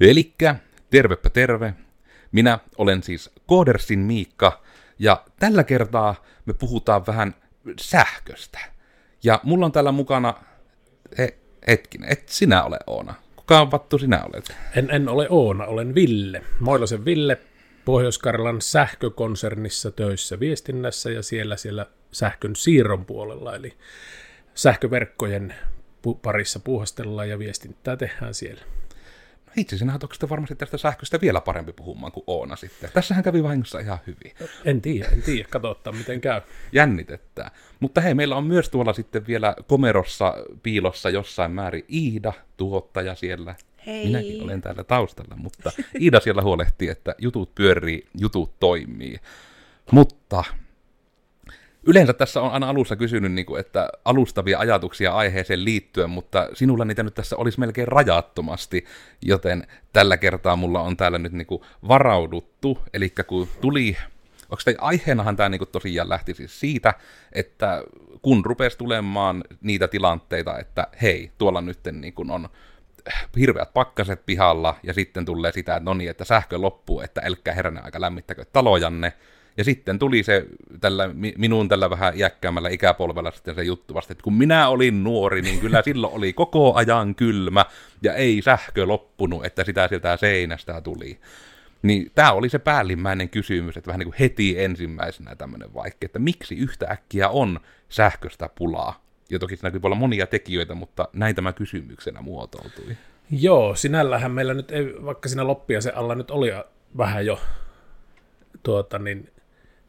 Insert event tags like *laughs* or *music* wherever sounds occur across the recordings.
Elikkä, tervepä terve. Minä olen siis Koodersin Miikka, ja tällä kertaa me puhutaan vähän sähköstä. Ja mulla on täällä mukana, he, hetkinen, et sinä ole Oona. Kuka vattu sinä olet? En, en ole Oona, olen Ville. Moilosen Ville, Pohjois-Karjalan sähkökonsernissa töissä viestinnässä ja siellä siellä sähkön siirron puolella, eli sähköverkkojen parissa puuhastellaan ja viestintää tehdään siellä. Itse sinä olet varmasti tästä sähköstä vielä parempi puhumaan kuin Oona sitten. Tässähän kävi vahingossa ihan hyvin. En tiedä, en tiedä, katsotaan miten käy. Jännitettä. Mutta hei, meillä on myös tuolla sitten vielä komerossa piilossa jossain määrin Iida, tuottaja siellä. Hei. Minäkin olen täällä taustalla, mutta Iida siellä huolehtii, että jutut pyörii, jutut toimii. Mutta Yleensä tässä on aina alussa kysynyt, niin kuin, että alustavia ajatuksia aiheeseen liittyen, mutta sinulla niitä nyt tässä olisi melkein rajattomasti, joten tällä kertaa mulla on täällä nyt niin kuin varauduttu, eli kun tuli, onko tämä aiheenahan tämä niin kuin tosiaan lähti siis siitä, että kun rupesi tulemaan niitä tilanteita, että hei, tuolla nyt niin kuin on hirveät pakkaset pihalla, ja sitten tulee sitä, että no niin, että sähkö loppuu, että älkää heränä aika lämmittäkö talojanne, ja sitten tuli se tällä, minun tällä vähän iäkkäämällä ikäpolvella sitten se juttu vasta, että kun minä olin nuori, niin kyllä *laughs* silloin oli koko ajan kylmä ja ei sähkö loppunut, että sitä sieltä seinästä tuli. Niin tämä oli se päällimmäinen kysymys, että vähän niin kuin heti ensimmäisenä tämmöinen vaikka, että miksi yhtäkkiä on sähköstä pulaa? Ja toki siinä voi olla monia tekijöitä, mutta näin tämä kysymyksenä muotoutui. Joo, sinällähän meillä nyt ei, vaikka siinä loppia se alla nyt oli vähän jo tuota, niin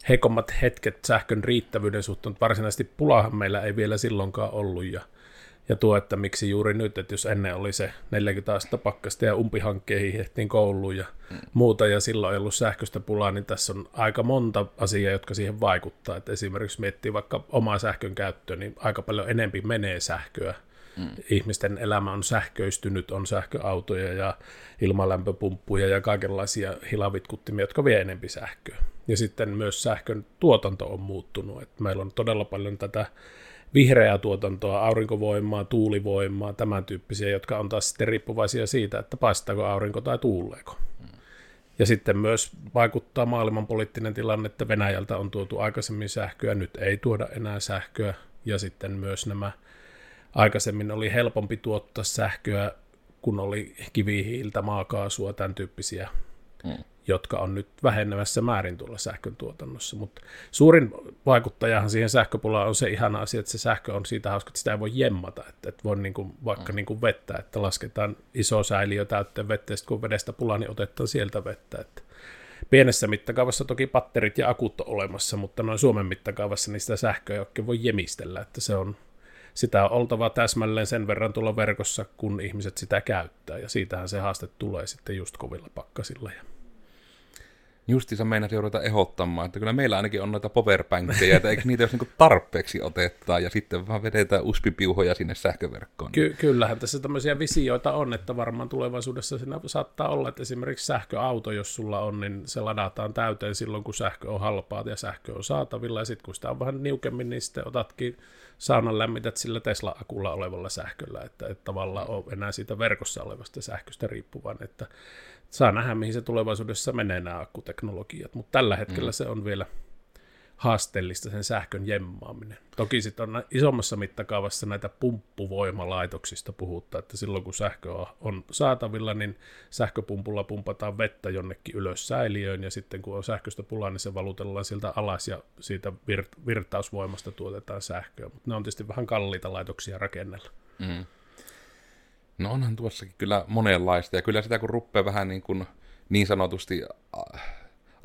heikommat hetket sähkön riittävyyden suhteen, mutta varsinaisesti pulahan meillä ei vielä silloinkaan ollut. Ja, ja tuo, että miksi juuri nyt, että jos ennen oli se 40 astetta pakkasta ja umpihankkeihin hehtiin kouluun ja mm. muuta, ja silloin ei ollut sähköstä pulaa, niin tässä on aika monta asiaa, jotka siihen vaikuttaa. Että esimerkiksi miettii vaikka omaa sähkön käyttöä, niin aika paljon enempi menee sähköä. Mm. Ihmisten elämä on sähköistynyt, on sähköautoja ja ilmalämpöpumppuja ja kaikenlaisia hilavitkuttimia, jotka vie enempi sähköä ja sitten myös sähkön tuotanto on muuttunut. Et meillä on todella paljon tätä vihreää tuotantoa, aurinkovoimaa, tuulivoimaa, tämän tyyppisiä, jotka on taas sitten riippuvaisia siitä, että paistaako aurinko tai tuuleeko. Ja sitten myös vaikuttaa maailmanpoliittinen tilanne, että Venäjältä on tuotu aikaisemmin sähköä, nyt ei tuoda enää sähköä. Ja sitten myös nämä, aikaisemmin oli helpompi tuottaa sähköä, kun oli kivihiiltä, maakaasua, tämän tyyppisiä mm jotka on nyt vähenevässä määrin tuolla sähkön tuotannossa. Mutta suurin vaikuttajahan siihen sähköpulaan on se ihana asia, että se sähkö on siitä hauska, että sitä ei voi jemmata. Että, että voi niin kuin, vaikka mm. niin kuin vettä, että lasketaan iso säiliö täytteen vettä, ja sitten kun vedestä pulaa, niin otetaan sieltä vettä. Että pienessä mittakaavassa toki patterit ja akut on olemassa, mutta noin Suomen mittakaavassa niistä sähköä ei oikein voi jemistellä, että se on, sitä on oltava täsmälleen sen verran tuolla verkossa, kun ihmiset sitä käyttää, ja siitähän se haaste tulee sitten just kovilla pakkasilla. Ja justiinsa meinasin ruveta ehdottamaan, että kyllä meillä ainakin on noita powerbankkeja, että eikö niitä jos niinku tarpeeksi otetaan ja sitten vaan vedetään uspipiuhoja sinne sähköverkkoon. Ky- kyllähän tässä tämmöisiä visioita on, että varmaan tulevaisuudessa siinä saattaa olla, että esimerkiksi sähköauto, jos sulla on, niin se ladataan täyteen silloin, kun sähkö on halpaa ja sähkö on saatavilla ja sitten kun sitä on vähän niukemmin, niin sitten otatkin saunan lämmität sillä Tesla-akulla olevalla sähköllä, että, että tavallaan on enää siitä verkossa olevasta sähköstä riippuvan, että saa nähdä, mihin se tulevaisuudessa menee nämä akkuteknologiat, mutta tällä hetkellä mm. se on vielä haasteellista sen sähkön jemmaaminen. Toki sitten on isommassa mittakaavassa näitä pumppuvoimalaitoksista puhuttaa, että silloin kun sähkö on saatavilla, niin sähköpumpulla pumpataan vettä jonnekin ylös säiliöön, ja sitten kun on sähköstä pulaa, niin se valutellaan sieltä alas, ja siitä vir- virtausvoimasta tuotetaan sähköä. Mutta ne on tietysti vähän kalliita laitoksia rakennella. Mm. No onhan tuossakin kyllä monenlaista, ja kyllä sitä kun rupeaa vähän niin, kuin, niin sanotusti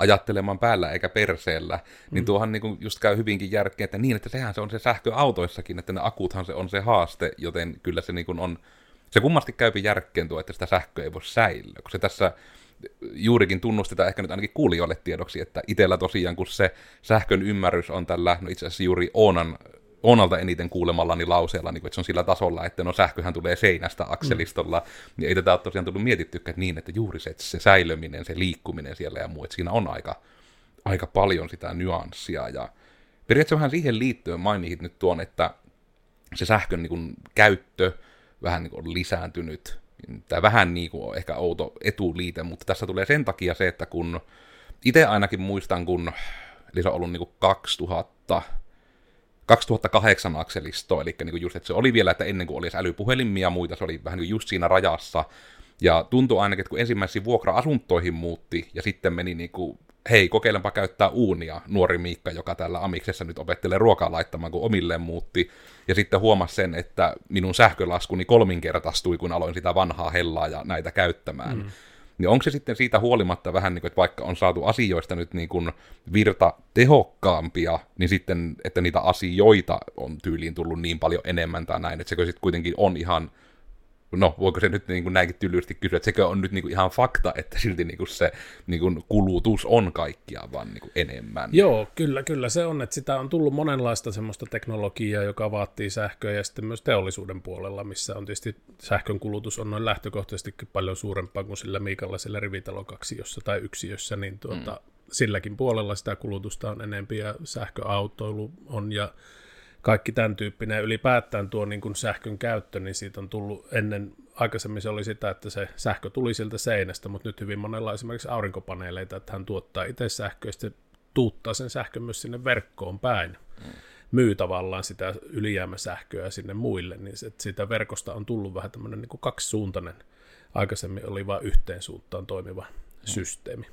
ajattelemaan päällä eikä perseellä, niin mm. tuohan niin kuin just käy hyvinkin järkeä, että niin, että sehän se on se sähköautoissakin, että ne akuthan se on se haaste, joten kyllä se niin kuin on, se kummasti käypi järkkeen tuo, että sitä sähköä ei voi säilyä, kun se tässä juurikin tunnustetaan ehkä nyt ainakin kuulijoille tiedoksi, että itsellä tosiaan, kun se sähkön ymmärrys on tällä, no itse asiassa juuri Oonan Onalta eniten kuulemallani lauseella, niin kuin, että se on sillä tasolla, että no sähköhän tulee seinästä akselistolla, mm. niin ei tätä ole tosiaan tullut mietittykään niin, että juuri se, että se säilöminen, se liikkuminen siellä ja muu, että siinä on aika, aika paljon sitä nyanssia, ja periaatteessa vähän siihen liittyen mainitsit nyt tuon, että se sähkön niin kuin, käyttö vähän niin kuin, on lisääntynyt, Tämä vähän niin kuin ehkä outo etuliite, mutta tässä tulee sen takia se, että kun itse ainakin muistan, kun eli se on ollut niin kuin 2000, 2008 akselisto, eli niin kuin just, että se oli vielä, että ennen kuin olisi älypuhelimia ja muita, se oli vähän niin just siinä rajassa, ja tuntui ainakin, että kun ensimmäisiin vuokra-asuntoihin muutti, ja sitten meni niin kuin, hei, kokeilenpa käyttää uunia, nuori Miikka, joka täällä Amiksessa nyt opettelee ruokaa laittamaan, kun omilleen muutti, ja sitten huomasi sen, että minun sähkölaskuni kolminkertaistui, kun aloin sitä vanhaa hellaa ja näitä käyttämään. Mm. Niin onko se sitten siitä huolimatta vähän niin kuin, että vaikka on saatu asioista nyt niin kuin virta tehokkaampia, niin sitten, että niitä asioita on tyyliin tullut niin paljon enemmän tai näin, että sekö sitten kuitenkin on ihan no voiko se nyt niin kuin näinkin tylysti kysyä, että sekö on nyt niin kuin ihan fakta, että silti niin kuin se niin kuin kulutus on kaikkia vaan niin kuin enemmän. Joo, kyllä, kyllä se on, että sitä on tullut monenlaista semmoista teknologiaa, joka vaatii sähköä ja sitten myös teollisuuden puolella, missä on tietysti sähkön kulutus on noin lähtökohtaisesti paljon suurempaa kuin sillä Miikalla sillä rivitalo kaksiossa tai yksiössä, niin tuota, mm. silläkin puolella sitä kulutusta on enempi ja sähköautoilu on ja kaikki tämän tyyppinen. Ylipäätään tuo niin kuin sähkön käyttö, niin siitä on tullut ennen, aikaisemmin se oli sitä, että se sähkö tuli siltä seinästä, mutta nyt hyvin monella esimerkiksi aurinkopaneeleita, että hän tuottaa itse sähköä ja sitten tuuttaa sen sähkön myös sinne verkkoon päin. Mm. Myy tavallaan sitä ylijäämäsähköä sinne muille, niin se, sitä verkosta on tullut vähän tämmöinen niin kuin kaksisuuntainen. Aikaisemmin oli vain yhteen suuntaan toimiva mm. systeemi.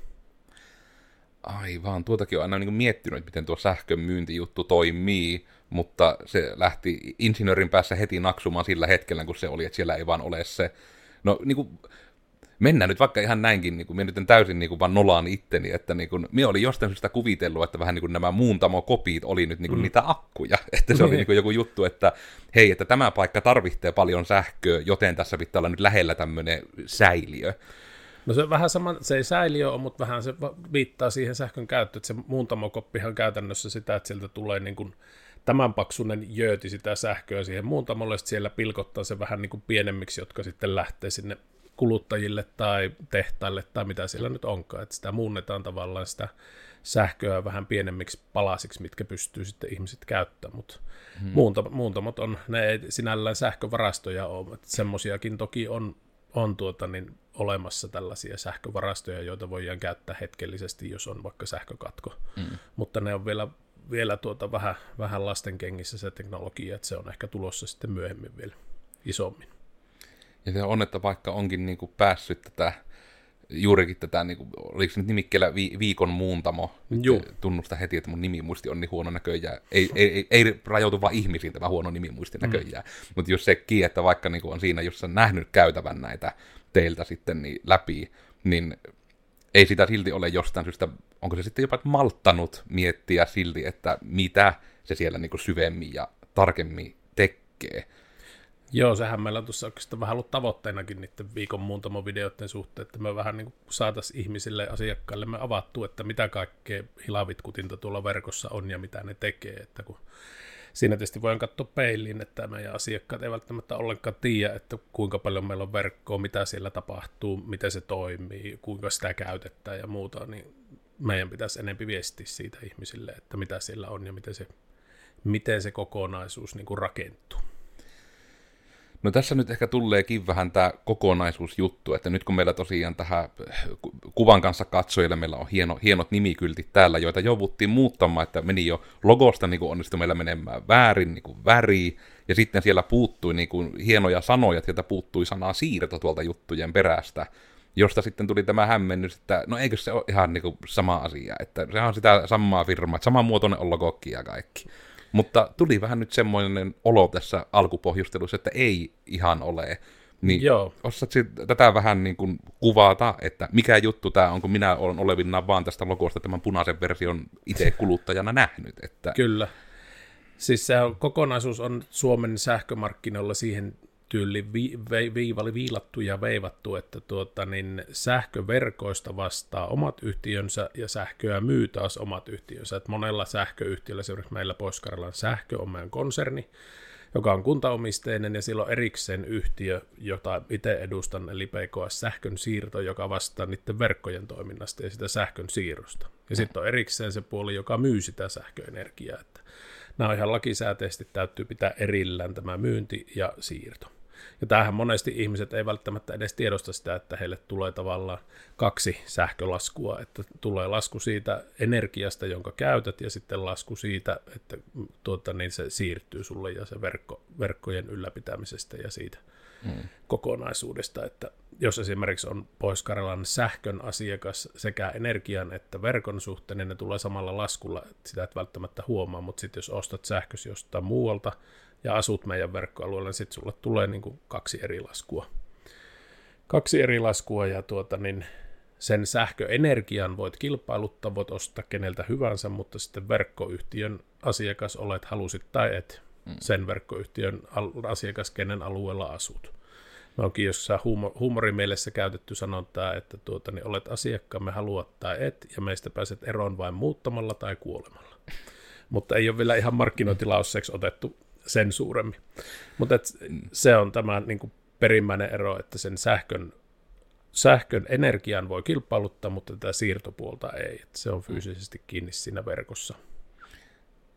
Aivan, tuotakin on aina niin miettinyt, miten tuo sähkön myyntijuttu toimii, mutta se lähti insinöörin päässä heti naksumaan sillä hetkellä, kun se oli, että siellä ei vaan ole se, no niin kuin, mennään nyt vaikka ihan näinkin, niin kuin, minä nyt en täysin niin kuin, vaan nolaan itteni, että niin kuin, minä olin jostain syystä kuvitellut, että vähän niin kuin nämä muuntamokopit oli nyt niin kuin, mm. niitä akkuja, *laughs* että se oli niin kuin, joku juttu, että hei, että tämä paikka tarvitsee paljon sähköä, joten tässä pitää olla nyt lähellä tämmöinen säiliö. No se vähän sama, se ei säiliö ole, mutta vähän se viittaa siihen sähkön käyttöön, että se muuntamokoppihan käytännössä sitä, että sieltä tulee niin kuin tämän paksunen jööti sitä sähköä siihen muuntamolle, siellä pilkottaa se vähän niin kuin pienemmiksi, jotka sitten lähtee sinne kuluttajille tai tehtaille tai mitä siellä nyt onkaan, että sitä muunnetaan tavallaan sitä sähköä vähän pienemmiksi palasiksi, mitkä pystyy sitten ihmiset käyttämään, mutta hmm. muuntamot on, ne ei sinällään sähkövarastoja ole, että semmoisiakin toki on, on tuota, niin olemassa tällaisia sähkövarastoja, joita voidaan käyttää hetkellisesti, jos on vaikka sähkökatko, hmm. mutta ne on vielä vielä tuota vähän, vähän lasten kengissä se teknologia, että se on ehkä tulossa sitten myöhemmin vielä isommin. Ja se on, että vaikka onkin niin kuin päässyt tätä, juurikin tätä, niin kuin, oliko se nyt nimikkeellä vi, viikon muuntamo, Joo. tunnusta heti, että mun nimimuisti on niin huono näköjään. Ei, ei, ei, ei rajoitu vain ihmisiin tämä huono nimimuisti mm. näköjään, mm. mutta jos sekin, että vaikka niin kuin on siinä, jossa nähnyt käytävän näitä teiltä sitten niin läpi, niin ei sitä silti ole jostain syystä, onko se sitten jopa malttanut miettiä silti, että mitä se siellä niin kuin syvemmin ja tarkemmin tekee. Joo, sehän meillä on tuossa oikeastaan vähän ollut tavoitteenakin niiden viikon muuntamovideoiden suhteen, että me vähän niin saataisiin ihmisille asiakkaille me avattu, että mitä kaikkea hilavitkutinta tuolla verkossa on ja mitä ne tekee, että kun siinä tietysti voidaan katsoa peiliin, että meidän asiakkaat ei välttämättä ollenkaan tiedä, että kuinka paljon meillä on verkkoa, mitä siellä tapahtuu, miten se toimii, kuinka sitä käytetään ja muuta, niin meidän pitäisi enempi viestiä siitä ihmisille, että mitä siellä on ja miten se, miten se kokonaisuus niin kuin rakentuu. No tässä nyt ehkä tuleekin vähän tämä kokonaisuusjuttu, että nyt kun meillä tosiaan tähän kuvan kanssa katsojille meillä on hieno, hienot nimikyltit täällä, joita jouduttiin muuttamaan, että meni jo logosta niin kuin onnistui meillä menemään väärin niin kuin väri, ja sitten siellä puuttui niin kuin hienoja sanoja, sieltä puuttui sanaa siirto tuolta juttujen perästä, josta sitten tuli tämä hämmennys, että no eikö se ole ihan niin kuin sama asia, että se on sitä samaa firmaa, että sama muotoinen on logokki ja kaikki. Mutta tuli vähän nyt semmoinen olo tässä alkupohjustelussa, että ei ihan ole. Niin Joo. osaatko tätä vähän niin kuin kuvata, että mikä juttu tämä on, kun minä olen olevinaan vaan tästä logosta tämän punaisen version itse kuluttajana nähnyt. Että... Kyllä. Siis se on, kokonaisuus on Suomen sähkömarkkinoilla siihen tyyli vi, vi, viivali viilattu ja veivattu, että tuota, niin sähköverkoista vastaa omat yhtiönsä ja sähköä myy taas omat yhtiönsä. Et monella sähköyhtiöllä, esimerkiksi meillä pohjois sähkö on meidän konserni, joka on kuntaomisteinen ja silloin erikseen yhtiö, jota itse edustan, eli PKS Sähkön siirto, joka vastaa niiden verkkojen toiminnasta ja sitä sähkön siirrosta. Ja sitten on erikseen se puoli, joka myy sitä sähköenergiaa. Että nämä on ihan lakisääteisesti täytyy pitää erillään tämä myynti ja siirto. Ja tämähän monesti ihmiset ei välttämättä edes tiedosta sitä, että heille tulee tavallaan kaksi sähkölaskua, että tulee lasku siitä energiasta, jonka käytät, ja sitten lasku siitä, että tuota, niin se siirtyy sulle ja se verkko, verkkojen ylläpitämisestä ja siitä hmm. kokonaisuudesta, että jos esimerkiksi on pohjois sähkön asiakas sekä energian että verkon suhteen, niin ne tulee samalla laskulla, sitä et välttämättä huomaa, mutta sitten jos ostat sähkösi jostain muualta ja asut meidän verkkoalueella, niin sitten sulle tulee niin kuin kaksi eri laskua. Kaksi eri laskua ja tuota, niin sen sähköenergian voit kilpailuttaa, voit ostaa keneltä hyvänsä, mutta sitten verkkoyhtiön asiakas olet, halusit tai et, mm. sen verkkoyhtiön asiakas, kenen alueella asut. Me onkin jossain huumor, huumorimielessä käytetty sanontaa, että tuota, niin olet asiakkaamme, haluat tai et, ja meistä pääset eroon vain muuttamalla tai kuolemalla. Mutta ei ole vielä ihan markkinointilausseeksi otettu sen suuremmin. Mutta se on tämä niin kuin perimmäinen ero, että sen sähkön, sähkön energian voi kilpailuttaa, mutta tätä siirtopuolta ei. Että se on fyysisesti kiinni siinä verkossa.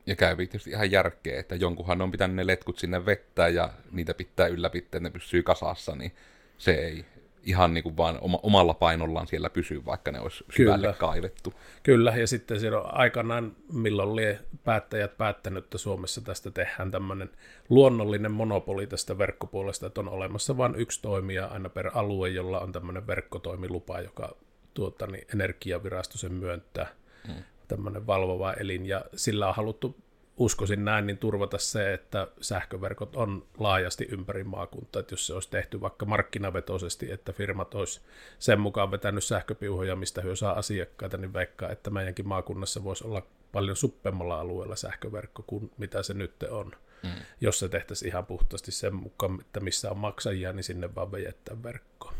Ja käy tietysti ihan järkeä, että jonkunhan on pitänyt ne letkut sinne vettää ja niitä pitää ylläpitää, ne pysyy kasassa, niin se ei ihan niin kuin vaan omalla painollaan siellä pysyy, vaikka ne olisi syvälle Kyllä. kaivettu. Kyllä, ja sitten siinä on aikanaan, milloin oli päättäjät päättänyt, että Suomessa tästä tehdään tämmöinen luonnollinen monopoli tästä verkkopuolesta, että on olemassa vain yksi toimija aina per alue, jolla on tämmöinen verkkotoimilupa, joka tuota, niin energiavirasto sen myöntää. Hmm tämmöinen valvova elin, ja sillä on haluttu, uskoisin näin, niin turvata se, että sähköverkot on laajasti ympäri maakuntaa, että jos se olisi tehty vaikka markkinavetoisesti, että firmat olisi sen mukaan vetänyt sähköpiuhoja, mistä hyö saa asiakkaita, niin veikkaa, että meidänkin maakunnassa voisi olla paljon suppemmalla alueella sähköverkko kuin mitä se nyt on. Mm. Jos se tehtäisiin ihan puhtaasti sen mukaan, että missä on maksajia, niin sinne vaan vejettää verkkoa.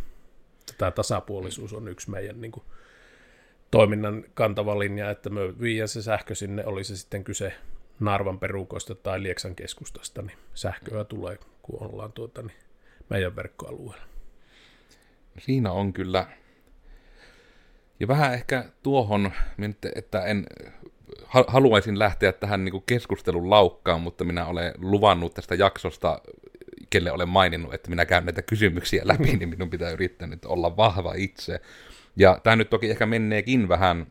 Tämä tasapuolisuus on yksi meidän niin kuin, toiminnan kantava linja, että me viiän se sähkö sinne, oli se sitten kyse Narvan perukoista tai Lieksan keskustasta, niin sähköä tulee, kun ollaan tuota, niin meidän verkkoalueella. Siinä on kyllä, ja vähän ehkä tuohon, että en haluaisin lähteä tähän niin keskustelun laukkaan, mutta minä olen luvannut tästä jaksosta, kelle olen maininnut, että minä käyn näitä kysymyksiä läpi, niin minun pitää yrittää nyt olla vahva itse. Ja tämä nyt toki ehkä menneekin vähän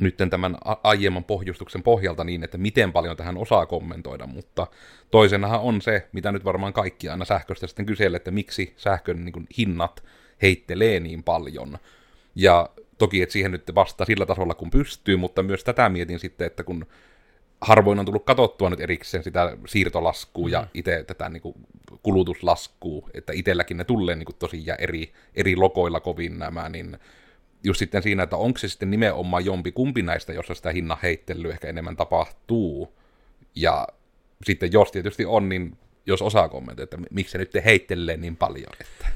nyt tämän aiemman pohjustuksen pohjalta niin, että miten paljon tähän osaa kommentoida, mutta toisenahan on se, mitä nyt varmaan kaikki aina sähköstä sitten kyselee, että miksi sähkön niin kuin, hinnat heittelee niin paljon. Ja toki, että siihen nyt vastaa sillä tasolla, kun pystyy, mutta myös tätä mietin sitten, että kun harvoin on tullut katsottua nyt erikseen sitä siirtolaskua mm. ja itse tätä niin kuin, kulutuslaskua, että itselläkin ne tulee niin kuin, tosiaan eri, eri lokoilla kovin nämä, niin just sitten siinä, että onko se sitten nimenomaan jompi kumpi näistä, jossa sitä hinnan heittelyä ehkä enemmän tapahtuu, ja sitten jos tietysti on, niin jos osaa kommentoida, että miksi se nyt heittelee niin paljon, että...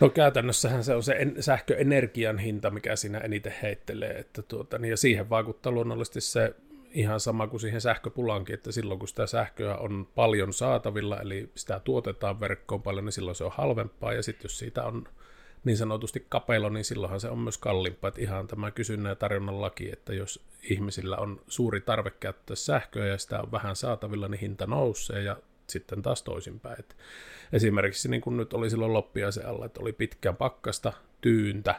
No käytännössähän se on se en, sähköenergian hinta, mikä siinä eniten heittelee, että tuota, niin ja siihen vaikuttaa luonnollisesti se ihan sama kuin siihen sähköpulankin, että silloin kun sitä sähköä on paljon saatavilla, eli sitä tuotetaan verkkoon paljon, niin silloin se on halvempaa, ja sitten jos siitä on niin sanotusti kapelo, niin silloinhan se on myös kalliimpaa, että ihan tämä kysynnän ja tarjonnan laki, että jos ihmisillä on suuri tarve käyttää sähköä ja sitä on vähän saatavilla, niin hinta nousee ja sitten taas toisinpäin. Esimerkiksi niin kuin nyt oli silloin loppiaisen alla, että oli pitkään pakkasta, tyyntä,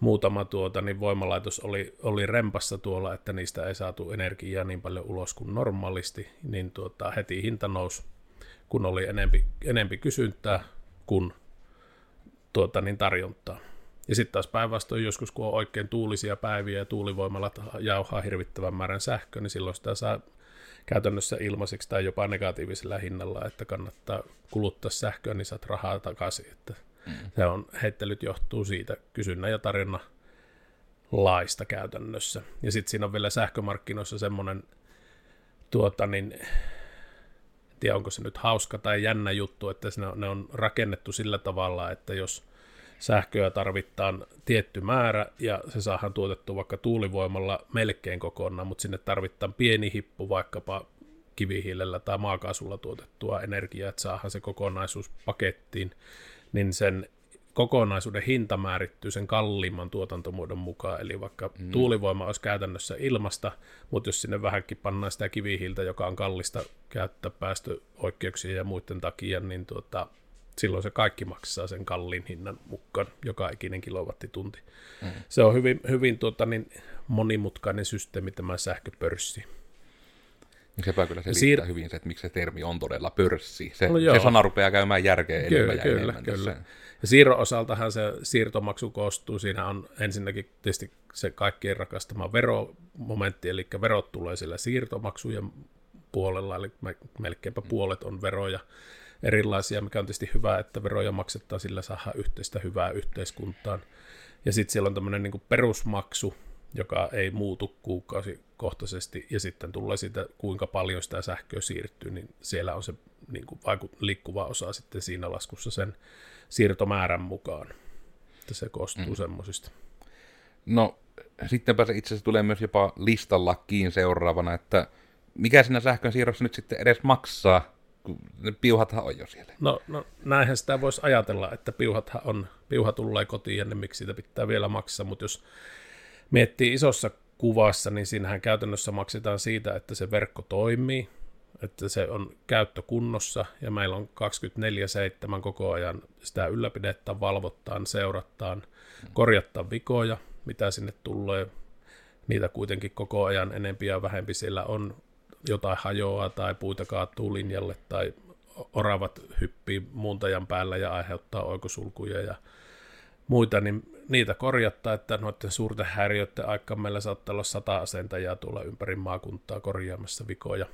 muutama tuota, niin voimalaitos oli, oli rempassa tuolla, että niistä ei saatu energiaa niin paljon ulos kuin normaalisti, niin tuota, heti hinta nousi, kun oli enempi, enempi kysyntää kuin tuota, niin tarjontaa. Ja sitten taas päinvastoin joskus, kun on oikein tuulisia päiviä ja tuulivoimalat jauhaa hirvittävän määrän sähköä, niin silloin sitä saa käytännössä ilmaiseksi tai jopa negatiivisella hinnalla, että kannattaa kuluttaa sähköä, niin saat rahaa takaisin. Että Mm. Se on, heittelyt johtuu siitä kysynnän ja tarjonnan laista käytännössä. Ja sitten siinä on vielä sähkömarkkinoissa semmoinen, tuota niin, tiedä onko se nyt hauska tai jännä juttu, että on, ne on rakennettu sillä tavalla, että jos sähköä tarvitaan tietty määrä ja se saadaan tuotettu vaikka tuulivoimalla melkein kokonaan, mutta sinne tarvitaan pieni hippu vaikkapa kivihiilellä tai maakaasulla tuotettua energiaa, että saadaan se kokonaisuus pakettiin, niin sen kokonaisuuden hinta määrittyy sen kalliimman tuotantomuodon mukaan, eli vaikka mm. tuulivoima olisi käytännössä ilmasta, mutta jos sinne vähänkin pannaan sitä kivihiiltä, joka on kallista käyttää päästöoikeuksien ja muiden takia, niin tuota, silloin se kaikki maksaa sen kalliin hinnan mukaan, joka ikinen kilowattitunti. Mm. Se on hyvin, hyvin tuota, niin monimutkainen systeemi tämä sähköpörssi. Niin sepä kyllä selittää Siir- hyvin se, että miksi se termi on todella pörssi. Se, no se sana rupeaa käymään järkeä kyllä, enemmän ja kyllä, enemmän. Kyllä. Se. Ja siirron osaltahan se siirtomaksu koostuu. Siinä on ensinnäkin tietysti se kaikkien rakastama veromomentti, eli verot tulee sillä siirtomaksujen puolella, eli melkeinpä mm. puolet on veroja erilaisia, mikä on tietysti hyvä, että veroja maksettaa, sillä saadaan yhteistä hyvää yhteiskuntaan. Ja sitten siellä on tämmöinen niin perusmaksu, joka ei muutu kuukausikohtaisesti, ja sitten tulee siitä, kuinka paljon sitä sähköä siirtyy, niin siellä on se niin kuin vaikut, liikkuva osa sitten siinä laskussa sen siirtomäärän mukaan. Että se koostuu mm. semmoisista. No, sittenpä se itse asiassa tulee myös jopa listallakin seuraavana, että mikä siinä sähkön siirrossa nyt sitten edes maksaa, kun ne piuhathan on jo siellä. No, no näinhän sitä voisi ajatella, että piuhathan on, piuha tulee kotiin ja ne miksi sitä pitää vielä maksaa, mutta jos miettii isossa kuvassa, niin siinähän käytännössä maksetaan siitä, että se verkko toimii, että se on käyttökunnossa ja meillä on 24-7 koko ajan sitä ylläpidettä, valvottaan, seurataan, korjattaa vikoja, mitä sinne tulee. Niitä kuitenkin koko ajan enempi ja vähempi siellä on jotain hajoaa tai puita kaatuu linjalle tai oravat hyppii muuntajan päällä ja aiheuttaa oikosulkuja ja muita, niin niitä korjattaa, että noiden suurten häiriöiden aikaan meillä saattaa olla sata asentajaa tuolla ympäri maakuntaa korjaamassa vikoja.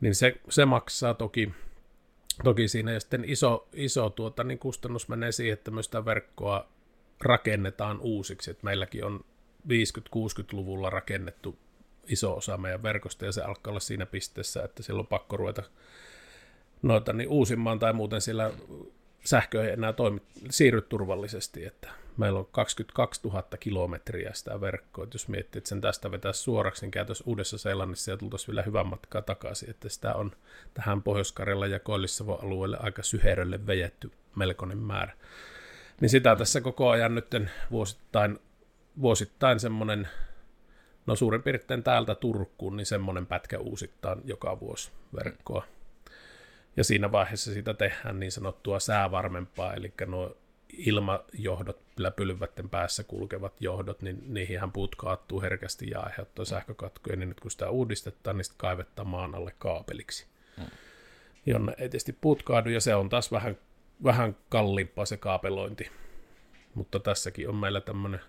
Niin se, se maksaa toki, toki siinä, ja sitten iso, iso tuota, niin kustannus menee siihen, että myös sitä verkkoa rakennetaan uusiksi, että meilläkin on 50-60-luvulla rakennettu iso osa meidän verkosta, ja se alkaa olla siinä pisteessä, että silloin on pakko ruveta noita niin uusimmaan, tai muuten sillä sähkö ei enää toimi, siirry turvallisesti, että meillä on 22 000 kilometriä sitä verkkoa, että jos miettii, että sen tästä vetää suoraksi, niin käytössä Uudessa Seelannissa ja tultaisiin vielä hyvän matkaa takaisin, että sitä on tähän pohjois ja koillis alueelle aika syherölle vejetty melkoinen määrä. Niin sitä tässä koko ajan nyt vuosittain, vuosittain semmoinen No suurin piirtein täältä Turkuun, niin semmoinen pätkä uusittaan joka vuosi verkkoa. Ja siinä vaiheessa sitä tehdään niin sanottua säävarmempaa, eli nuo ilmajohdot, pylvätten päässä kulkevat johdot, niin niihin puut kaattuu herkästi ja aiheuttaa sähkökatkoja, niin nyt kun sitä uudistetaan, niin sitten kaivettaa maan alle kaapeliksi, mm. jonne ei tietysti puut kaadu, ja se on taas vähän, vähän kalliimpaa se kaapelointi. Mutta tässäkin on meillä tämmöinen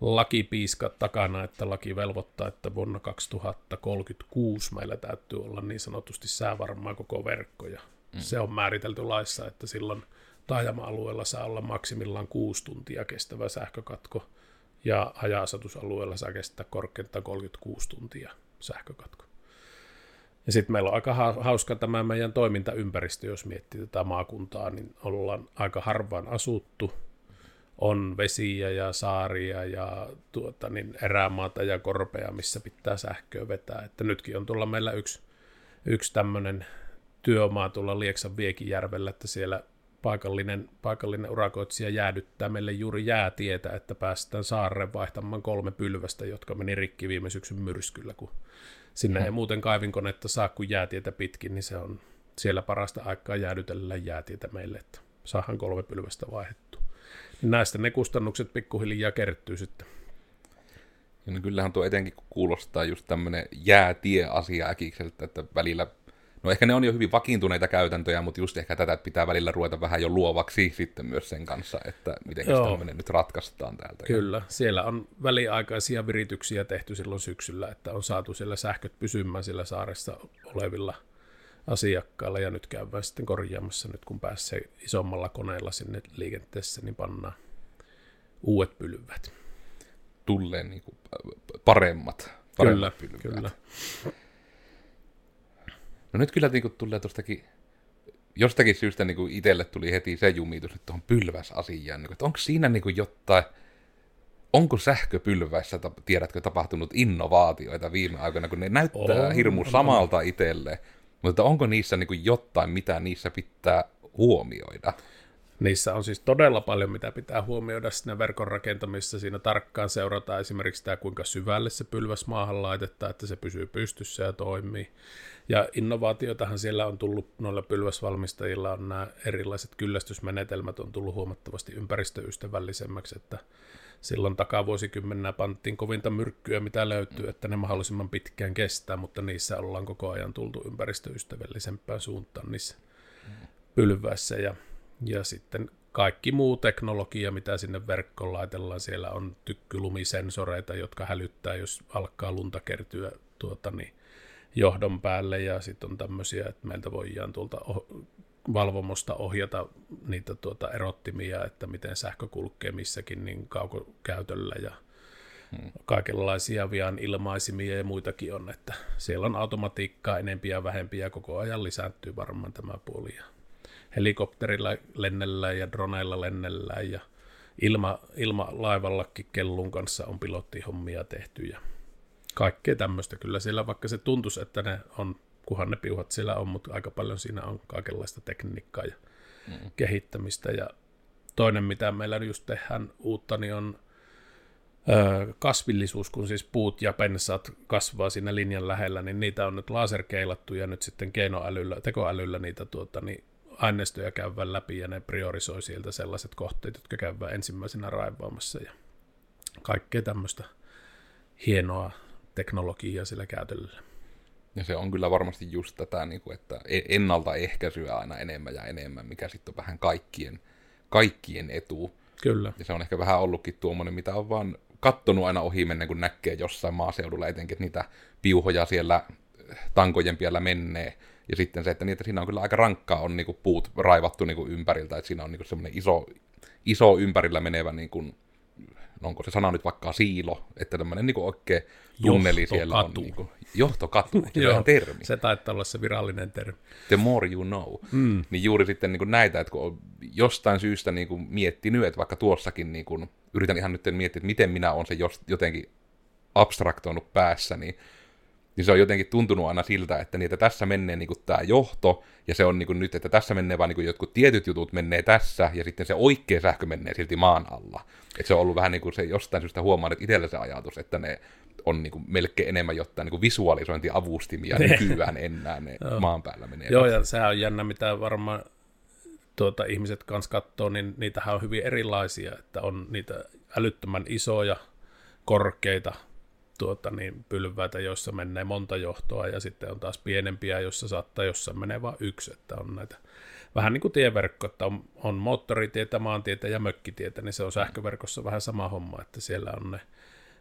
lakipiiska takana, että laki velvoittaa, että vuonna 2036 meillä täytyy olla niin sanotusti säävarmaa koko verkko, ja mm. se on määritelty laissa, että silloin taajama-alueella saa olla maksimillaan kuusi tuntia kestävä sähkökatko, ja haja-asutusalueella saa kestää korkeintaan 36 tuntia sähkökatko. Ja sitten meillä on aika hauska tämä meidän toimintaympäristö, jos miettii tätä maakuntaa, niin ollaan aika harvaan asuttu, on vesiä ja saaria ja tuota, niin erämaata ja korpea, missä pitää sähköä vetää. Että nytkin on tulla meillä yksi, yksi tämmöinen työmaa tuolla Lieksan Viekijärvellä, että siellä paikallinen, paikallinen urakoitsija jäädyttää meille juuri jäätietä, että päästään saareen vaihtamaan kolme pylvästä, jotka meni rikki viime syksyn myrskyllä, kun sinne ei muuten kaivinkonetta saa kuin jäätietä pitkin, niin se on siellä parasta aikaa jäädytellä jäätietä meille, että saadaan kolme pylvästä vaihdettua. Näistä ne kustannukset pikkuhiljaa kertyy sitten. Ja no kyllähän tuo etenkin kuulostaa just tämmöinen jäätie-asia äkikseltä, että välillä, no ehkä ne on jo hyvin vakiintuneita käytäntöjä, mutta just ehkä tätä pitää välillä ruveta vähän jo luovaksi sitten myös sen kanssa, että miten tämmöinen nyt ratkaistaan täältä. Kyllä, siellä on väliaikaisia virityksiä tehty silloin syksyllä, että on saatu siellä sähköt pysymään sillä saaressa olevilla asiakkailla ja nyt käydään sitten korjaamassa, nyt kun pääsee isommalla koneella sinne liikenteessä, niin pannaan uudet pylvät. Tulee niin kuin paremmat, paremmat kyllä, pylvät. Kyllä. No nyt kyllä niin kuin tulee tuostakin, jostakin syystä niin kuin itselle tuli heti se jumitus nyt tuohon pylväsasiaan, niin kuin, että onko siinä niin kuin jotain, onko sähköpylväissä, tiedätkö, tapahtunut innovaatioita viime aikoina, kun ne näyttää on, hirmu samalta itselle, mutta onko niissä niin kuin jotain, mitä niissä pitää huomioida? Niissä on siis todella paljon, mitä pitää huomioida siinä verkon rakentamisessa. Siinä tarkkaan seurataan esimerkiksi sitä, kuinka syvälle se pylväs maahan laitetaan, että se pysyy pystyssä ja toimii. Ja innovaatioitahan siellä on tullut, noilla pylväsvalmistajilla on nämä erilaiset kyllästysmenetelmät on tullut huomattavasti ympäristöystävällisemmäksi, että silloin takavuosikymmenä panttiin kovinta myrkkyä, mitä löytyy, että ne mahdollisimman pitkään kestää, mutta niissä ollaan koko ajan tultu ympäristöystävällisempään suuntaan niissä pylväissä. Ja, ja sitten kaikki muu teknologia, mitä sinne verkkoon laitellaan, siellä on tykkylumisensoreita, jotka hälyttää, jos alkaa lunta kertyä tuota, niin johdon päälle, ja sitten on tämmöisiä, että meiltä voidaan tuolta valvomosta ohjata niitä tuota erottimia, että miten sähkö kulkee missäkin niin kaukokäytöllä ja hmm. kaikenlaisia vian ilmaisimia ja muitakin on, että siellä on automatiikkaa enempiä ja vähempiä ja koko ajan lisääntyy varmaan tämä puoli. Ja helikopterilla lennellään ja droneilla lennellään ja ilma, ilmalaivallakin kellun kanssa on pilottihommia tehty ja kaikkea tämmöistä kyllä siellä, vaikka se tuntuisi, että ne on kunhan ne piuhat siellä on, mutta aika paljon siinä on kaikenlaista tekniikkaa ja mm. kehittämistä. Ja toinen, mitä meillä just tehdään uutta, niin on ö, kasvillisuus, kun siis puut ja pensaat kasvaa siinä linjan lähellä, niin niitä on nyt laserkeilattu ja nyt sitten keinoälyllä, tekoälyllä niitä tuota, niin aineistoja käydään läpi ja ne priorisoi sieltä sellaiset kohteet, jotka käydään ensimmäisenä raivaamassa ja kaikkea tämmöistä hienoa teknologiaa sillä käytöllä. Ja se on kyllä varmasti just tätä, niin kuin, että e- ennaltaehkäisyä aina enemmän ja enemmän, mikä sitten on vähän kaikkien, kaikkien etu. Kyllä. Ja se on ehkä vähän ollutkin tuommoinen, mitä on vaan kattonut aina ohi mennä, kun näkee jossain maaseudulla etenkin, että niitä piuhoja siellä tankojen piellä menee. Ja sitten se, että, niitä siinä on kyllä aika rankkaa on niin kuin puut raivattu niin kuin ympäriltä, että siinä on niin kuin semmoinen iso, iso ympärillä menevä niin kuin onko se sana nyt vaikka siilo, että tämmöinen niin oikein tunneli siellä on. Niin kuin, johtokatu, se on termi. Se taitaa olla se virallinen termi. The more you know. Mm. Niin juuri sitten niin kuin näitä, että kun on jostain syystä niin kuin miettinyt, että vaikka tuossakin niin kuin, yritän ihan nyt miettiä, että miten minä olen se jotenkin abstraktoinut päässä, niin niin se on jotenkin tuntunut aina siltä, että niitä tässä menee niin tämä johto, ja se on niin kuin nyt, että tässä menee vaan niin jotkut tietyt jutut menee tässä, ja sitten se oikea sähkö menee silti maan alla. Et se on ollut vähän niin kuin se jostain syystä huomaan, että itsellä se ajatus, että ne on niin kuin melkein enemmän jotain niin visualisointiavustimia nykyään enää ne *laughs* maan päällä menee. Joo, ja sehän on jännä, mitä varmaan tuota, ihmiset kanssa katsoo, niin niitähän on hyvin erilaisia, että on niitä älyttömän isoja, korkeita tuota, niin pylväitä, joissa menee monta johtoa, ja sitten on taas pienempiä, joissa saattaa jossain menee vain yksi, että on näitä. Vähän niin kuin tieverkko, että on, on moottoritietä, maantietä ja mökkitietä, niin se on sähköverkossa vähän sama homma, että siellä on ne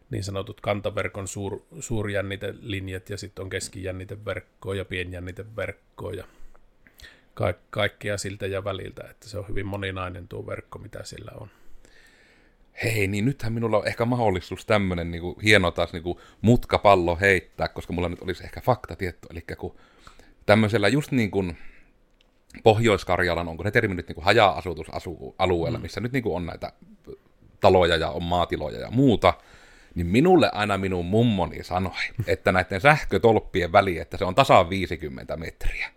niin sanotut kantaverkon suur, suurjännitelinjat ja sitten on keskijänniteverkkoa ja pienjänniteverkkoa ja ka- kaikkea siltä ja väliltä, että se on hyvin moninainen tuo verkko, mitä sillä on hei, niin nythän minulla on ehkä mahdollisuus tämmöinen niin kuin, hieno taas niin kuin, mutkapallo heittää, koska mulla nyt olisi ehkä faktatieto, eli kun tämmöisellä just niin kuin Pohjois-Karjalan, onko ne termi nyt niin kuin haja-asutusalueella, mm. missä nyt niin kuin on näitä taloja ja on maatiloja ja muuta, niin minulle aina minun mummoni sanoi, *laughs* että näiden sähkötolppien väli, että se on tasaan 50 metriä.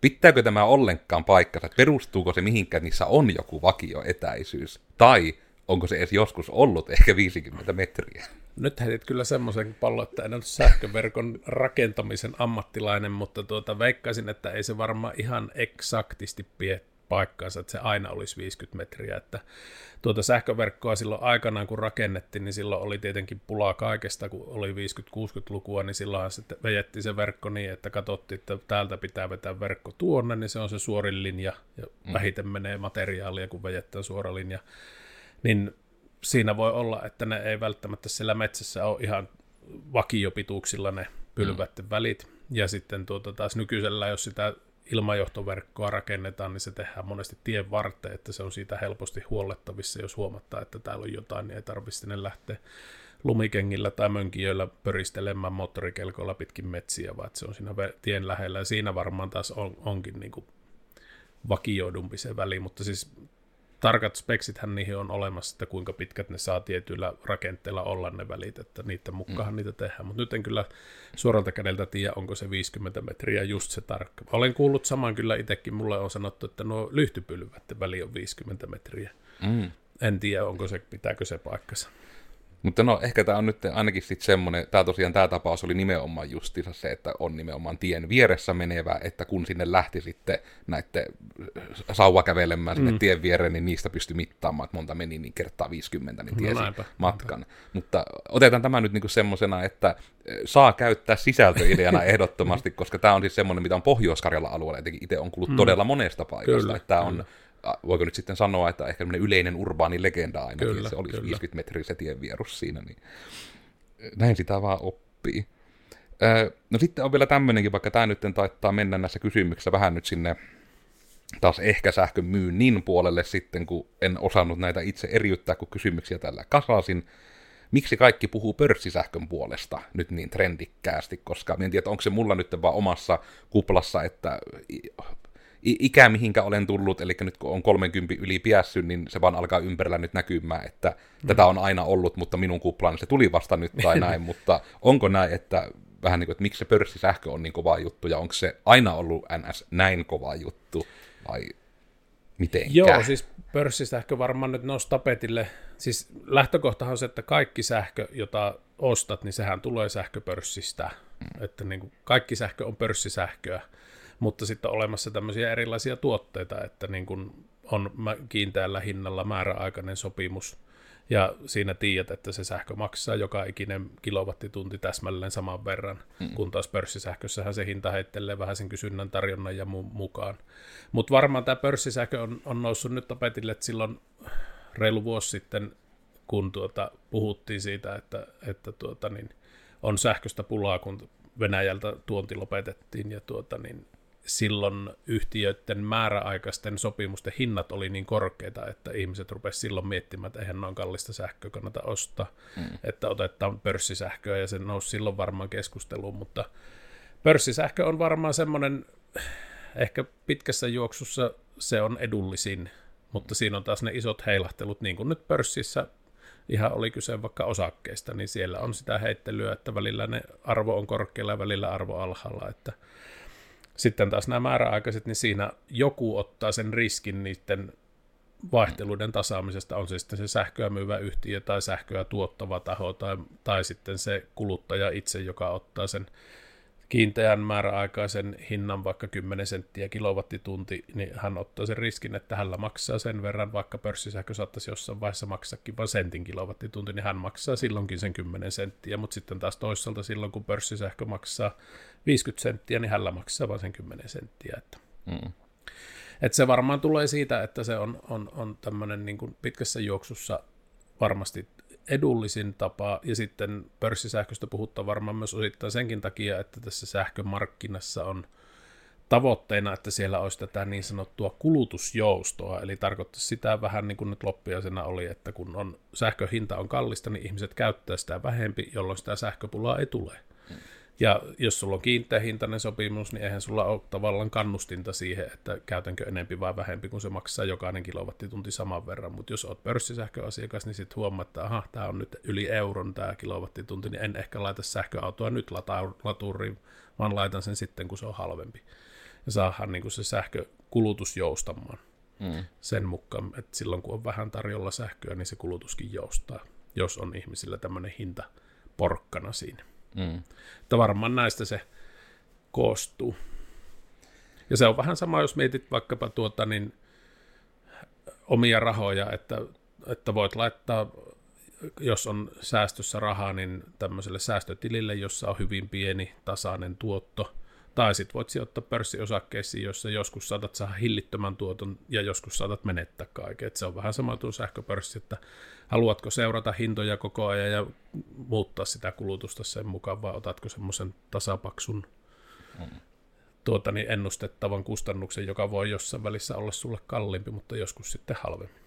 Pitääkö tämä ollenkaan paikkansa? Perustuuko se mihinkään, niissä on joku vakio etäisyys? Tai onko se edes joskus ollut ehkä 50 metriä. Nyt heitit kyllä semmoisen pallon, että en ole sähköverkon rakentamisen ammattilainen, mutta tuota, veikkaisin, että ei se varmaan ihan eksaktisti pie paikkaansa, että se aina olisi 50 metriä. Että tuota sähköverkkoa silloin aikanaan, kun rakennettiin, niin silloin oli tietenkin pulaa kaikesta, kun oli 50-60-lukua, niin silloinhan sitten vejettiin se verkko niin, että katsottiin, että täältä pitää vetää verkko tuonne, niin se on se suorin linja, ja mm. vähiten menee materiaalia, kun vejettää suora linja niin siinä voi olla, että ne ei välttämättä siellä metsässä ole ihan vakiopituuksilla ne pylvätten mm. välit. Ja sitten tuota taas nykyisellä, jos sitä ilmajohtoverkkoa rakennetaan, niin se tehdään monesti tien varteen, että se on siitä helposti huollettavissa, jos huomattaa, että täällä on jotain, niin ei tarvitse sinne lähteä lumikengillä tai mönkijöillä pöristelemään moottorikelkoilla pitkin metsiä, vaan se on siinä tien lähellä. Ja siinä varmaan taas on, onkin niin kuin vakioidumpi se väli, mutta siis tarkat speksithän niihin on olemassa, että kuinka pitkät ne saa tietyillä rakenteilla olla ne välit, että niiden mukaan mm. niitä tehdään. Mutta nyt en kyllä suoralta kädeltä tiedä, onko se 50 metriä just se tarkka. Olen kuullut saman kyllä itsekin, mulle on sanottu, että nuo lyhtypylvät väli on 50 metriä. Mm. En tiedä, onko se, pitääkö se paikkansa. Mutta no, ehkä tämä on nyt ainakin sitten semmoinen, tämä tosiaan tämä tapaus oli nimenomaan justiinsa se, että on nimenomaan tien vieressä menevä, että kun sinne lähti sitten näiden sauva kävelemään sinne mm. tien viereen, niin niistä pystyi mittaamaan, että monta meni niin kertaa 50, niin tiesi no matkan. Näinpä. Mutta otetaan tämä nyt niinku semmoisena, että e, saa käyttää sisältöideana *laughs* ehdottomasti, koska tämä on siis semmoinen, mitä on Pohjois-Karjala alueella, etenkin itse on kuullut mm. todella monesta paikasta, kyllä, että tämä on voiko nyt sitten sanoa, että ehkä yleinen urbaani legenda ainakin, kyllä, se olisi kyllä. 50 metriä se tien vierus siinä, niin näin sitä vaan oppii. No sitten on vielä tämmöinenkin, vaikka tämä nyt taittaa mennä näissä kysymyksissä vähän nyt sinne taas ehkä sähkön myynnin puolelle sitten, kun en osannut näitä itse eriyttää, kun kysymyksiä tällä kasasin. Miksi kaikki puhuu pörssisähkön puolesta nyt niin trendikkäästi, koska en tiedä, onko se mulla nyt vaan omassa kuplassa, että ikä, mihinkä olen tullut, eli nyt kun on 30 yli piässy, niin se vaan alkaa ympärillä nyt näkymään, että mm. tätä on aina ollut, mutta minun kuplaan se tuli vasta nyt tai *laughs* näin, mutta onko näin, että vähän niin kuin, että miksi se pörssisähkö on niin kova juttu, ja onko se aina ollut NS näin kova juttu, vai miten? Joo, siis pörssisähkö varmaan nyt nousi tapetille. Siis lähtökohtahan on se, että kaikki sähkö, jota ostat, niin sehän tulee sähköpörssistä. Mm. Että niin kuin kaikki sähkö on pörssisähköä mutta sitten on olemassa tämmöisiä erilaisia tuotteita, että niin kuin on kiinteällä hinnalla määräaikainen sopimus, ja siinä tiedät, että se sähkö maksaa joka ikinen kilowattitunti täsmälleen saman verran, mm. kun taas pörssisähkössähän se hinta heittelee vähän sen kysynnän, tarjonnan ja muun mukaan. Mutta varmaan tämä pörssisähkö on, on noussut nyt tapetille, että silloin reilu vuosi sitten, kun tuota, puhuttiin siitä, että, että tuota, niin on sähköstä pulaa, kun Venäjältä tuonti lopetettiin ja tuota, niin silloin yhtiöiden määräaikaisten sopimusten hinnat oli niin korkeita, että ihmiset rupesivat silloin miettimään, että eihän noin kallista sähköä kannata ostaa, mm. että otetaan pörssisähköä ja se nousi silloin varmaan keskusteluun, mutta pörssisähkö on varmaan semmoinen, ehkä pitkässä juoksussa se on edullisin, mutta siinä on taas ne isot heilahtelut, niin kuin nyt pörssissä ihan oli kyse vaikka osakkeista, niin siellä on sitä heittelyä, että välillä ne arvo on korkealla ja välillä arvo alhaalla, että sitten taas nämä määräaikaiset, niin siinä joku ottaa sen riskin niiden vaihteluiden tasaamisesta, on se sitten se sähköä myyvä yhtiö tai sähköä tuottava taho tai, tai sitten se kuluttaja itse, joka ottaa sen kiinteän määräaikaisen hinnan vaikka 10 senttiä kilowattitunti, niin hän ottaa sen riskin, että hänellä maksaa sen verran, vaikka pörssisähkö saattaisi jossain vaiheessa maksakin vain sentin kilowattitunti, niin hän maksaa silloinkin sen 10 senttiä, mutta sitten taas toisaalta silloin, kun pörssisähkö maksaa 50 senttiä, niin hänellä maksaa vain sen 10 senttiä. Että. Mm. Et se varmaan tulee siitä, että se on, on, on tämmöinen niin pitkässä juoksussa varmasti edullisin tapa, ja sitten pörssisähköstä puhuttaa varmaan myös osittain senkin takia, että tässä sähkömarkkinassa on tavoitteena, että siellä olisi tätä niin sanottua kulutusjoustoa, eli tarkoittaa sitä vähän niin kuin nyt loppiaisena oli, että kun on sähköhinta on kallista, niin ihmiset käyttää sitä vähempi, jolloin sitä sähköpulaa ei tule. Ja jos sulla on kiinteähintainen sopimus, niin eihän sulla ole tavallaan kannustinta siihen, että käytänkö enempi vai vähempi, kun se maksaa jokainen kilowattitunti saman verran. Mutta jos olet pörssisähköasiakas, niin sitten huomaat, että aha, tämä on nyt yli euron tämä kilowattitunti, niin en ehkä laita sähköautoa nyt laturiin, vaan laitan sen sitten, kun se on halvempi. Ja saadaan niin se sähkökulutus joustamaan mm. sen mukaan, että silloin kun on vähän tarjolla sähköä, niin se kulutuskin joustaa, jos on ihmisillä tämmöinen hinta porkkana siinä. Mm. Että varmaan näistä se koostuu. Ja se on vähän sama, jos mietit vaikkapa tuota, niin, omia rahoja, että, että voit laittaa, jos on säästössä rahaa, niin tämmöiselle säästötilille, jossa on hyvin pieni tasainen tuotto – tai sitten voit sijoittaa pörssiosakkeisiin, joissa joskus saatat saada hillittömän tuoton ja joskus saatat menettää kaiken. Et se on vähän sama tuo sähköpörssi, että haluatko seurata hintoja koko ajan ja muuttaa sitä kulutusta sen mukaan, vai otatko semmoisen tasapaksun mm. tuota, niin ennustettavan kustannuksen, joka voi jossain välissä olla sulle kalliimpi, mutta joskus sitten halvempi.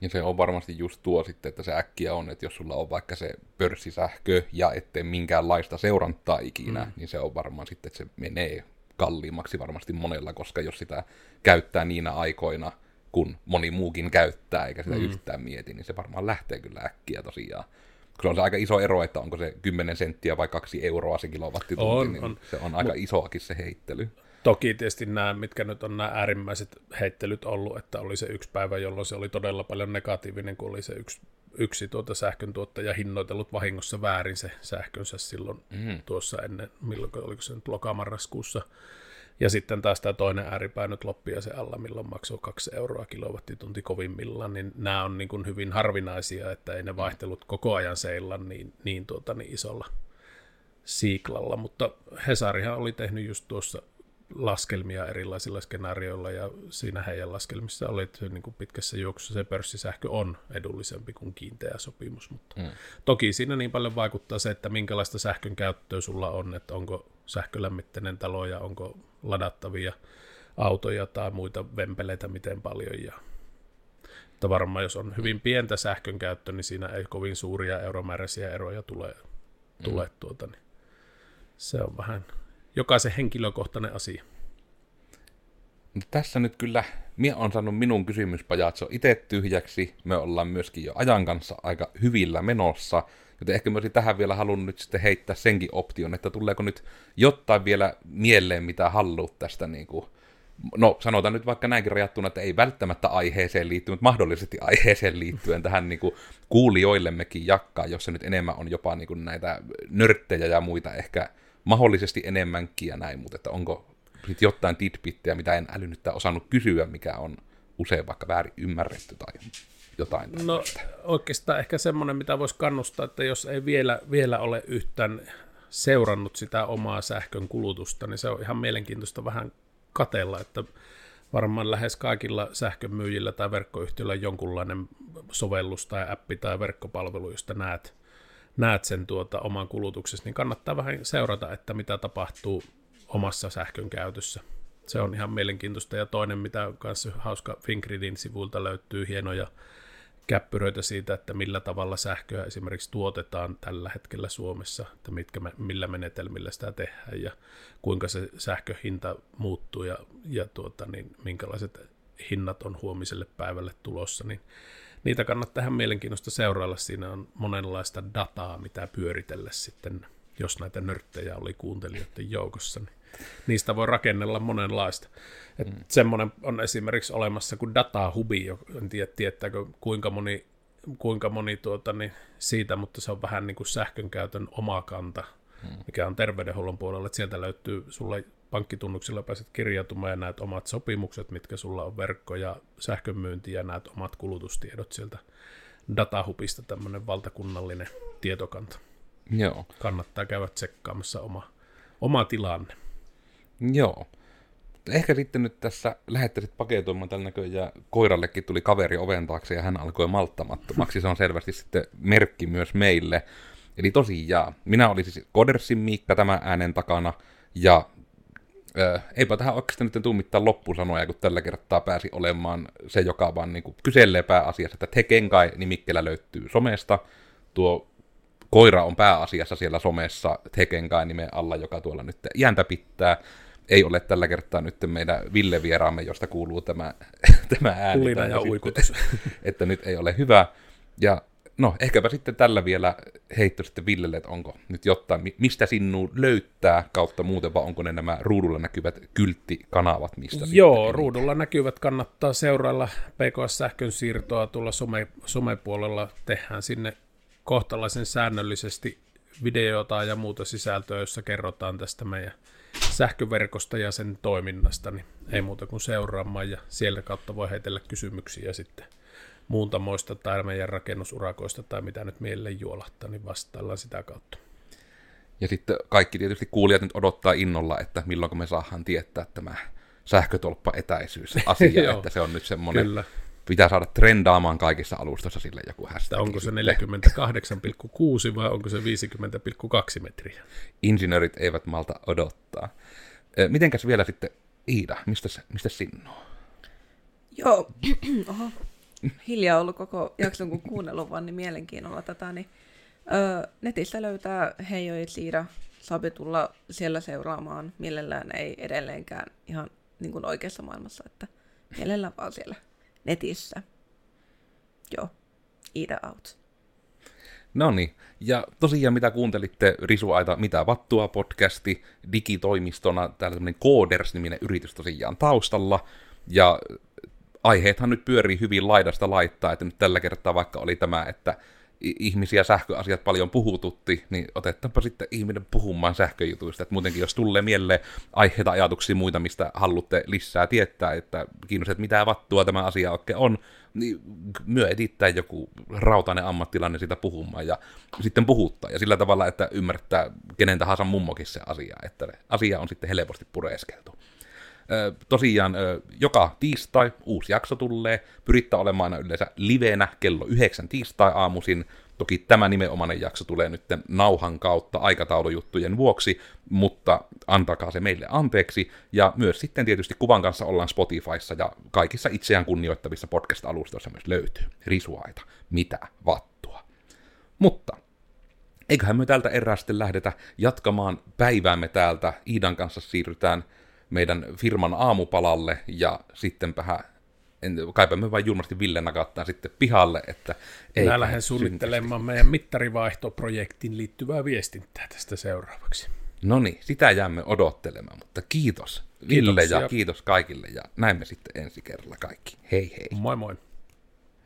Ja se on varmasti just tuo sitten, että se äkkiä on, että jos sulla on vaikka se pörssisähkö ja ettei minkäänlaista seurantaa ikinä, mm. niin se on varmaan sitten, että se menee kalliimmaksi varmasti monella, koska jos sitä käyttää niinä aikoina, kun moni muukin käyttää, eikä sitä Mm. yhtään mieti, niin se varmaan lähtee kyllä äkkiä tosiaan. Kyllä on se aika iso ero, että onko se 10 senttiä vai 2 euroa se kilowattitunti, On, niin on. se on aika isoakin se heittely. Toki tietysti nämä, mitkä nyt on nämä äärimmäiset heittelyt ollut, että oli se yksi päivä, jolloin se oli todella paljon negatiivinen, kun oli se yksi, yksi tuota sähkön tuottaja hinnoitellut vahingossa väärin se sähkönsä silloin Mm. tuossa ennen, milloin, oliko se nyt lokamarraskuussa. Ja sitten taas tämä toinen ääripää nyt loppiaisen alla, milloin maksoi kaksi euroa kilowattitunti kovimmillaan, niin nämä on niin kuin hyvin harvinaisia, että ei ne vaihtelut koko ajan seilla niin, niin, tuota, niin isolla siiklalla, mutta Hesarihan oli tehnyt just tuossa laskelmia erilaisilla skenaarioilla, ja siinä heidän laskelmissa oli, että niin kuin pitkässä juoksussa se pörssisähkö on edullisempi kuin kiinteä sopimus, mutta Mm. toki siinä niin paljon vaikuttaa se, että minkälaista sähkön käyttöä sulla on, että onko sähkölämmitteinen talo ja onko ladattavia autoja tai muita vempeleitä miten paljon, ja että varmaan jos on hyvin pientä sähkön käyttöä, niin siinä ei kovin suuria euromääräisiä eroja tule, tule tuota, niin se on vähän jokaisen henkilökohtainen asia. Mutta tässä nyt kyllä, minä on saanut minun kysymyspajatso itse tyhjäksi. Me ollaan myöskin jo ajan kanssa aika hyvillä menossa. Joten ehkä mä olisin tähän vielä halunnut nyt sitten heittää senkin option, että tuleeko nyt jotain vielä mieleen, mitä haluat tästä niin kuin, no sanotaan nyt vaikka näinkin rajattuna, että ei välttämättä aiheeseen liittyen, mutta mahdollisesti aiheeseen liittyen tähän niin kuin kuulijoillemmekin jakkaa, jos se nyt enemmän on jopa niin kuin näitä nörttejä ja muita ehkä mahdollisesti enemmänkin ja näin, mutta että onko sit jotain tidbittiä, mitä en älynyt osannut kysyä, mikä on usein vaikka väärin ymmärretty tai jotain. No tämmöistä. oikeastaan ehkä semmoinen, mitä voisi kannustaa, että jos ei vielä, vielä ole yhtään seurannut sitä omaa sähkön kulutusta, niin se on ihan mielenkiintoista vähän katella, että varmaan lähes kaikilla sähkömyyjillä tai verkkoyhtiöillä on jonkunlainen sovellus tai appi tai verkkopalvelu, josta näet, näet sen tuota oman kulutuksessa, niin kannattaa vähän seurata, että mitä tapahtuu omassa sähkön käytössä. Se on ihan mielenkiintoista. Ja toinen, mitä on kanssa hauska Fingridin sivuilta löytyy hienoja käppyröitä siitä, että millä tavalla sähköä esimerkiksi tuotetaan tällä hetkellä Suomessa, että mitkä, millä menetelmillä sitä tehdään ja kuinka se sähköhinta muuttuu ja, ja tuota, niin, minkälaiset hinnat on huomiselle päivälle tulossa, niin niitä kannattaa ihan mielenkiintoista seurailla. Siinä on monenlaista dataa, mitä pyöritellä sitten, jos näitä nörttejä oli kuuntelijoiden joukossa, niin niistä voi rakennella monenlaista. Et mm. Semmoinen on esimerkiksi olemassa kuin datahubi, en tiedä tietääkö kuinka moni, kuinka moni tuota, niin siitä, mutta se on vähän niin kuin sähkön käytön oma kanta, mm. mikä on terveydenhuollon puolella, että sieltä löytyy sulle pankkitunnuksilla pääset kirjautumaan ja näet omat sopimukset, mitkä sulla on verkko ja sähkömyynti ja näet omat kulutustiedot sieltä datahubista, tämmöinen valtakunnallinen tietokanta. Joo. Kannattaa käydä tsekkaamassa oma, oma tilanne. Joo. Ehkä sitten nyt tässä lähettäisit paketoimaan tällä näköjään koirallekin tuli kaveri oven taakse ja hän alkoi malttamattomaksi. Se on selvästi sitten merkki myös meille. Eli tosiaan, minä olisin siis Kodersin Miikka tämän äänen takana ja äh, eipä tähän oikeastaan nyt tule mitään loppusanoja, kun tällä kertaa pääsi olemaan se, joka vaan niin kuin kyselee pääasiassa, että Tekenkai nimikkeellä löytyy somesta. Tuo koira on pääasiassa siellä somessa Tekenkai nimen alla, joka tuolla nyt iäntä pitää. Ei ole tällä kertaa nyt meidän Ville vieraamme, josta kuuluu tämä, *laughs* tämä ääni. Kulina ja sitten- uikutus. *laughs* että nyt ei ole hyvä. Ja no, ehkäpä sitten tällä vielä heitto sitten Villelle, että onko nyt jotain, mi- mistä sinun löytää kautta muuten, vai onko ne nämä ruudulla näkyvät kylttikanavat, mistä Joo, sitten ruudulla näkyvät kannattaa seurailla PKS-sähkön siirtoa tuolla some, somepuolella. Tehdään sinne kohtalaisen säännöllisesti videota ja muuta sisältöä, jossa kerrotaan tästä meidän sähköverkosta ja sen toiminnasta, niin ei muuta kuin seuraamaan ja siellä kautta voi heitellä kysymyksiä sitten muuntamoista tai meidän rakennusurakoista tai mitä nyt mieleen juolahtaa, niin vastaillaan sitä kautta. Ja sitten kaikki tietysti kuulijat nyt odottaa innolla, että milloin me saadaan tietää tämä sähkötolppa-etäisyys *laughs* asia, Joo, että se on nyt semmoinen, Kyllä. pitää saada trendaamaan kaikissa alustossa sille joku hashtag. Että onko se sitten. 48,6 vai onko se 50,2 metriä? Insinöörit eivät malta odottaa. Mitenkäs vielä sitten, Iida, mistä, mistä sinua? Joo, *clears throat* oho. Hiljaa ollut koko jakson, kun kuunnellut vaan niin mielenkiinnolla tätä, niin öö, netistä löytää Heijo ja Siida, saapi tulla siellä seuraamaan, mielellään ei edelleenkään ihan niin kuin oikeassa maailmassa, että mielellään vaan siellä netissä. Joo, Ida out. No niin, ja tosiaan mitä kuuntelitte Risuaita Mitä Vattua podcasti digitoimistona, täällä tämmöinen Coders-niminen yritys tosiaan taustalla, ja aiheethan nyt pyörii hyvin laidasta laittaa, että nyt tällä kertaa vaikka oli tämä, että ihmisiä sähköasiat paljon puhututti, niin otettaanpa sitten ihminen puhumaan sähköjutuista. Että muutenkin, jos tulee mieleen aiheita, ajatuksia, muita, mistä haluatte lisää tietää, että kiinnostaa, että mitä vattua tämä asia oikein on, niin myö edittää joku rautainen ammattilainen sitä puhumaan ja sitten puhuttaa. Ja sillä tavalla, että ymmärtää kenen tahansa mummokin se asia, että asia on sitten helposti pureskeltu tosiaan joka tiistai uusi jakso tulee. Pyrittää olemaan aina yleensä livenä kello yhdeksän tiistai-aamuisin. Toki tämä nimenomainen jakso tulee nyt nauhan kautta aikataulujuttujen vuoksi, mutta antakaa se meille anteeksi. Ja myös sitten tietysti kuvan kanssa ollaan Spotifyssa ja kaikissa itseään kunnioittavissa podcast-alustoissa myös löytyy risuaita, mitä vattua. Mutta eiköhän me täältä erää sitten lähdetä jatkamaan päiväämme täältä. Iidan kanssa siirrytään meidän firman aamupalalle ja sitten vähän en, kaipa me vain julmasti Ville nakattaa sitten pihalle, että ei Minä lähden suunnittelemaan meidän mittarivaihtoprojektiin liittyvää viestintää tästä seuraavaksi. No niin, sitä jäämme odottelemaan, mutta kiitos Ville ja kiitos kaikille ja näemme sitten ensi kerralla kaikki. Hei hei. Moi moi.